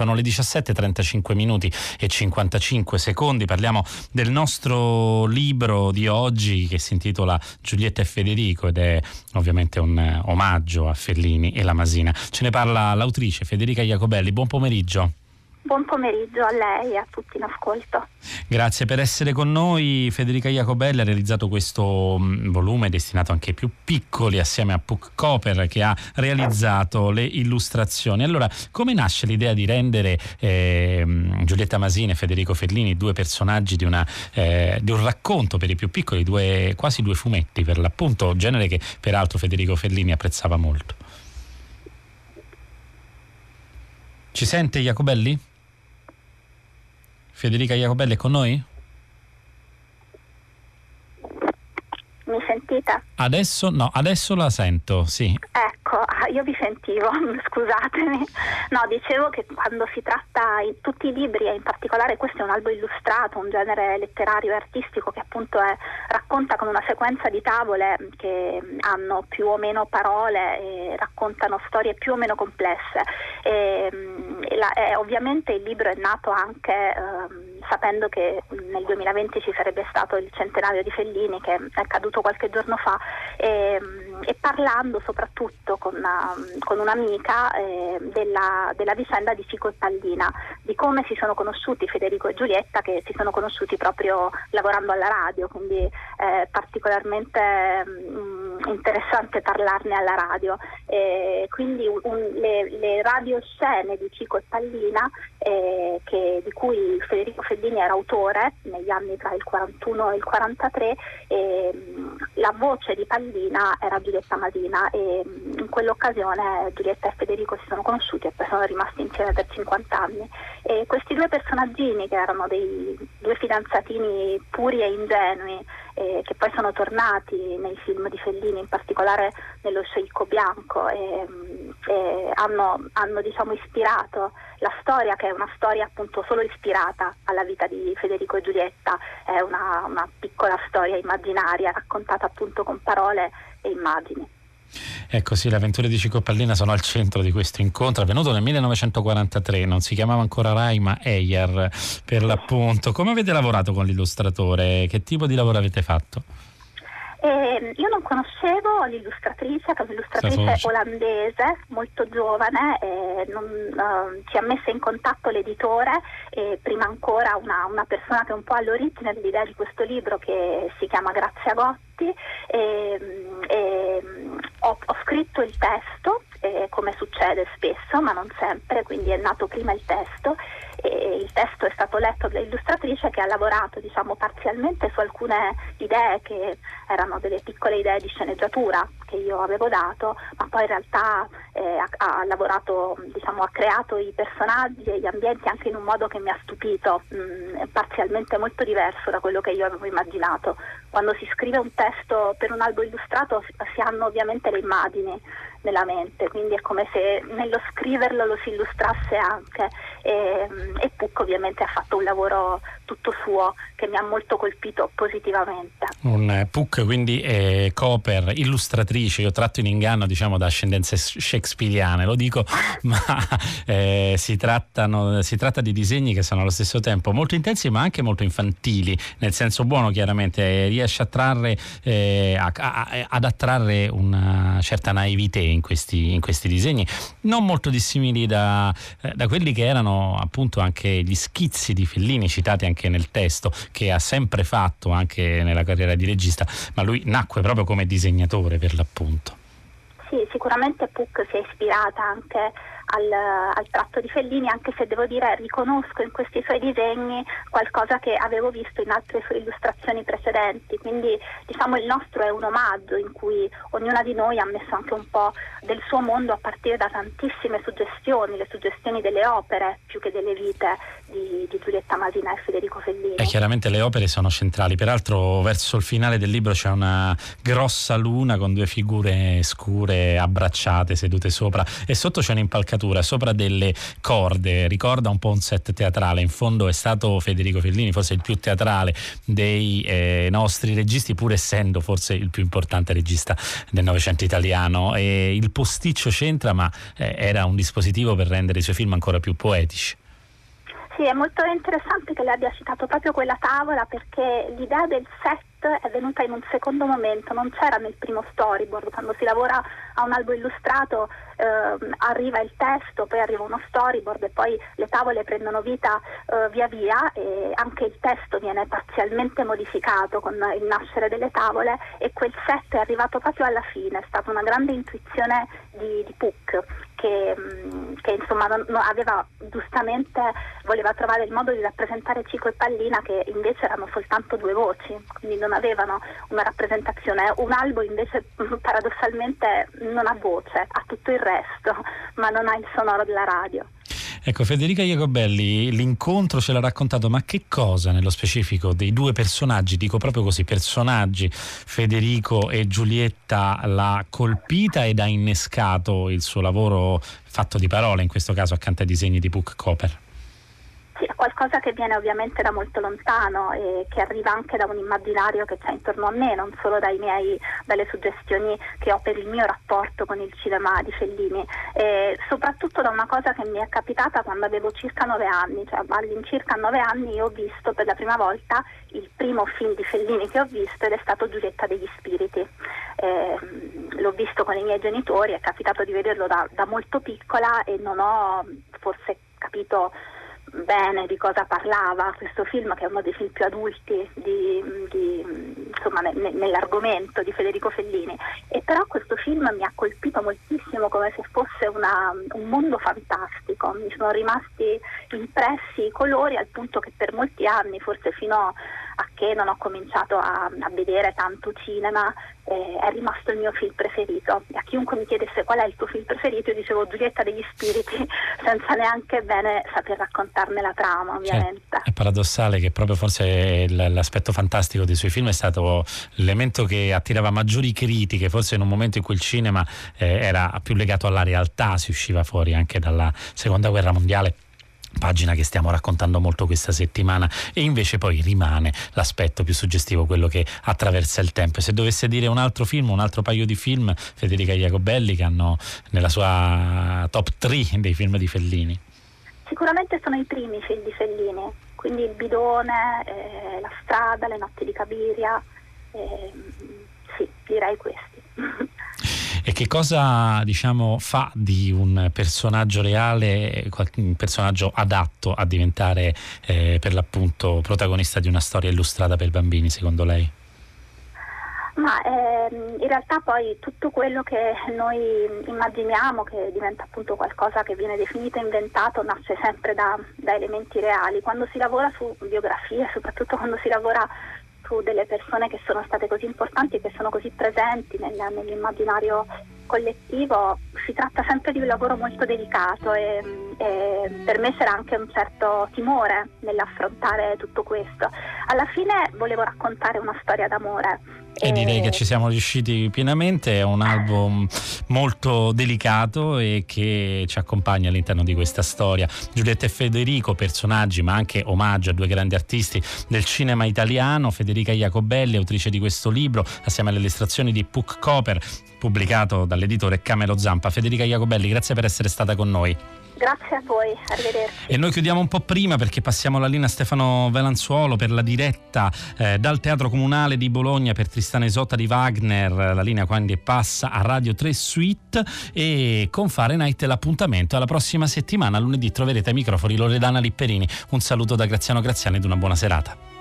Sono le 17:35 minuti e 55 secondi. Parliamo del nostro libro di oggi che si intitola Giulietta e Federico ed è ovviamente un omaggio a Fellini e la Masina. Ce ne parla l'autrice Federica Iacobelli. Buon pomeriggio. Buon pomeriggio a lei e a tutti in ascolto. Grazie per essere con noi. Federica Iacobelli ha realizzato questo mm, volume destinato anche ai più piccoli assieme a Puck Cooper che ha realizzato le illustrazioni. Allora, come nasce l'idea di rendere eh, Giulietta Masini e Federico Fellini due personaggi di, una, eh, di, un racconto per i più piccoli, due, quasi due fumetti per l'appunto, genere che peraltro Federico Fellini apprezzava molto? Ci sente Iacobelli? Federica Iacobelli è con noi? Mi sentite? Adesso no, adesso la sento, sì. Ecco, ah, io vi sentivo, scusatemi. No, dicevo che quando si tratta in tutti i libri e in particolare questo è un albo illustrato, un genere letterario e artistico che appunto è, racconta con una sequenza di tavole che hanno più o meno parole e raccontano storie più o meno complesse. E, e la, e ovviamente il libro è nato anche eh, sapendo che nel 2020 ci sarebbe stato il centenario di Fellini che è caduto qualche giorno fa e, e parlando soprattutto con, una, con un'amica eh, della, della, vicenda di Cico e Pallina, di come si sono conosciuti Federico e Giulietta che si sono conosciuti proprio lavorando alla radio, quindi è particolarmente mh, mm, interessante parlarne alla radio. E quindi un, le, le radioscene di Cico e Pallina eh, che, di cui Federico Fellini era autore negli anni tra il 41 e il 43 e, la voce di Pallina era Giulietta Masina e in quell'occasione Giulietta e Federico si sono conosciuti e poi sono rimasti insieme per 50 anni e questi due personaggini che erano dei due fidanzatini puri e ingenui eh, che poi sono tornati nei film di Fellini, in particolare nello Sceicco Bianco e, e hanno, hanno diciamo, ispirato la storia che è una storia appunto solo ispirata alla vita di Federico e Giulietta, è una, una piccola storia immaginaria raccontata appunto con parole e immagini. Ecco sì, le avventure di Cico Pallina sono al centro di questo incontro, avvenuto nel 1943, non si chiamava ancora Rai ma Eyer per l'appunto. Come avete lavorato con l'illustratore? Che tipo di lavoro avete fatto? Eh, io non conoscevo l'illustratrice, che è un'illustratrice olandese, molto giovane, eh, non, uh, ci ha messo in contatto l'editore e prima ancora una, una, persona che è un po' all'origine dell'idea di questo libro che si chiama Grazia Gotti. E, e, ho, ho scritto il testo, eh, come succede spesso, ma non sempre, quindi è nato prima il testo e il testo è stato letto dall'illustratrice che ha lavorato diciamo, parzialmente su alcune idee che erano delle piccole idee di sceneggiatura che io avevo dato, ma poi in realtà eh, ha, ha, lavorato, diciamo, ha creato i personaggi e gli ambienti anche in un modo che mi ha stupito, mh, mm, parzialmente molto diverso da quello che io avevo immaginato. Quando si scrive un testo per un albo illustrato si hanno ovviamente le immagini nella mente, quindi è come se nello scriverlo lo si illustrasse anche e, e Puck ovviamente ha fatto un lavoro tutto suo che mi ha molto colpito positivamente. Un eh, Puck quindi è Cooper, illustratrice, io tratto in inganno diciamo da ascendenze shakespeariane, lo dico, ma eh, si, trattano, si, tratta di disegni che sono allo stesso tempo molto intensi ma anche molto infantili, nel senso buono chiaramente, riesce a trarre, eh, a, a, ad attrarre una certa naivete in questi, in questi disegni, non molto dissimili da, eh, da quelli che erano appunto anche gli schizzi di Fellini citati anche nel testo che ha sempre fatto anche nella carriera di regista, ma lui nacque proprio come disegnatore per l'appunto. Sì, sicuramente Puck si è ispirata anche al, al, tratto di Fellini, anche se devo dire riconosco in questi suoi disegni qualcosa che avevo visto in altre sue illustrazioni precedenti, quindi diciamo il nostro è un omaggio in cui ognuna di noi ha messo anche un po' del suo mondo a partire da tantissime suggestioni, le suggestioni delle opere più che delle vite di, di, Giulietta Masina e Federico Fellini. E chiaramente le opere sono centrali, peraltro verso il finale del libro c'è una grossa luna con due figure scure abbracciate, sedute sopra e sotto c'è un'impalcatura, sopra delle corde, ricorda un po' un set teatrale, in fondo è stato Federico Fellini, forse il più teatrale dei eh, nostri registi, pur essendo forse il più importante regista del Novecento italiano. E il posticcio c'entra, ma eh, era un dispositivo per rendere i suoi film ancora più poetici. Sì, è molto interessante che lei abbia citato proprio quella tavola perché l'idea del set è venuta in un secondo momento, non c'era nel primo storyboard, quando si lavora a un albo illustrato eh, arriva il testo, poi arriva uno storyboard e poi le tavole prendono vita eh, via via e anche il testo viene parzialmente modificato con il nascere delle tavole e quel set è arrivato proprio alla fine, è stata una grande intuizione di, di Puck che, mm, che insomma aveva giustamente voleva trovare il modo di rappresentare Cico e Pallina che invece erano soltanto due voci, quindi non avevano una rappresentazione. Un albo invece paradossalmente non ha voce, ha tutto il resto, ma non ha il sonoro della radio. Ecco, Federica Iacobelli, l'incontro ce l'ha raccontato, ma che cosa nello specifico dei due personaggi, dico proprio così, personaggi, Federico e Giulietta, l'ha colpita ed ha innescato il suo lavoro fatto di parole, in questo caso accanto ai disegni di Puck Cooper? Sì, è qualcosa che viene ovviamente da molto lontano e che arriva anche da un immaginario che c'è intorno a me, non solo miei, dalle suggestioni che ho per il mio rapporto con il cinema di Fellini, e soprattutto da una cosa che mi è capitata quando avevo circa nove anni, cioè all'incirca nove anni io ho visto per la prima volta il primo film di Fellini che ho visto ed è stato Giulietta degli Spiriti. Eh, l'ho visto con i miei genitori, è capitato di vederlo da, da molto piccola e non ho forse capito bene di cosa parlava questo film, che è uno dei film più adulti di, di, insomma, ne, nell'argomento di Federico Fellini. E però questo film mi ha colpito moltissimo come se fosse una, un mondo fantastico. Mi sono rimasti impressi i colori al punto che per molti anni, forse fino a che non ho cominciato a, a vedere tanto cinema, eh, è rimasto il mio film preferito. A chiunque mi chiedesse qual è il tuo film preferito, io dicevo Giulietta degli Spiriti, senza neanche bene saper raccontarne la trama, ovviamente. Cioè, è paradossale che proprio forse l'aspetto fantastico dei suoi film è stato l'elemento che attirava maggiori critiche, forse in un momento in cui il cinema eh, era più legato alla realtà, si usciva fuori anche dalla seconda guerra mondiale pagina che stiamo raccontando molto questa settimana e invece poi rimane l'aspetto più suggestivo, quello che attraversa il tempo. Se dovesse dire un altro film, un altro paio di film, Federica Iacobelli che hanno nella sua top 3 dei film di Fellini. Sicuramente sono i primi film di Fellini, quindi il bidone, eh, la strada, le notti di Cabiria, eh, sì, direi questi. E che cosa diciamo, fa di un personaggio reale, un personaggio adatto a diventare eh, per l'appunto protagonista di una storia illustrata per bambini, secondo lei? Ma ehm, in realtà poi tutto quello che noi immaginiamo che diventa appunto qualcosa che viene definito inventato nasce sempre da, da elementi reali. Quando si lavora su biografie, soprattutto quando si lavora su delle persone che sono state così importanti e che sono così presenti nel, nell'immaginario collettivo, si tratta sempre di un lavoro molto delicato e, e, per me c'era anche un certo timore nell'affrontare tutto questo. Alla fine volevo raccontare una storia d'amore e direi che ci siamo riusciti pienamente, è un album molto delicato e che ci accompagna all'interno di questa storia. Giulietta e Federico, personaggi ma anche omaggio a due grandi artisti del cinema italiano, Federica Iacobelli, autrice di questo libro, assieme alle illustrazioni di Puck Cooper, pubblicato dall'editore Camelo Zampa. Federica Iacobelli, grazie per essere stata con noi. Grazie a voi, arrivederci. E noi chiudiamo un po' prima perché passiamo la linea a Stefano Velanzuolo per la diretta eh, dal Teatro Comunale di Bologna per Tristana Isotta di Wagner, la linea quando passa a Radio 3 Suite e con Fahrenheit l'appuntamento alla prossima settimana, lunedì troverete ai microfoni Loredana Lipperini. Un saluto da Graziano Graziani ed una buona serata.